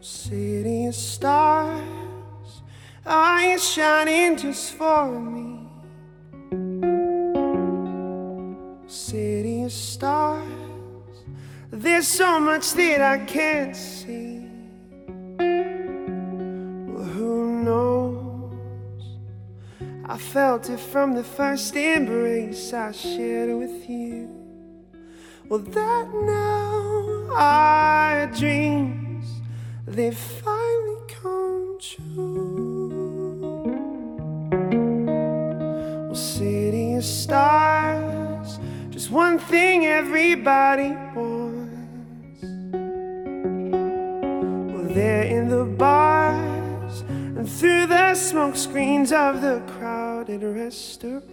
of stars, are you shining just for me? City of stars, there's so much that I can't see. Well, who knows? I felt it from the first embrace I shared with you. Well, that now I dreams they finally come true. Well, city of stars, just one thing everybody wants. Well, they're in the bars and through the smoke screens of the crowded restaurants.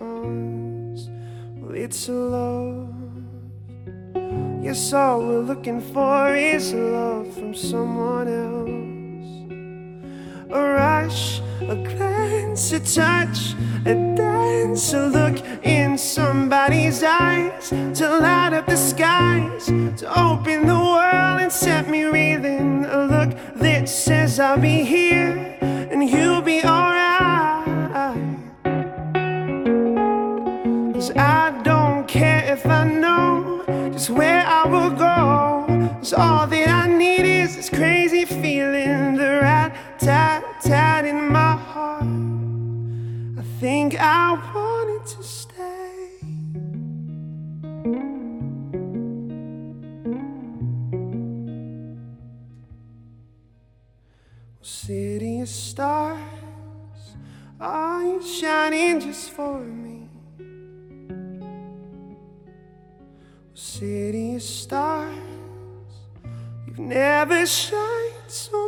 Well, it's a love. Yes, all we're looking for is love from someone else. A rush, a glance, a touch, a dance, a look in somebody's eyes to light up the skies, to open the world and set me reeling. A look that says I'll be here I think I want it to stay. City of stars, are you shining just for me? City of stars, you've never shined so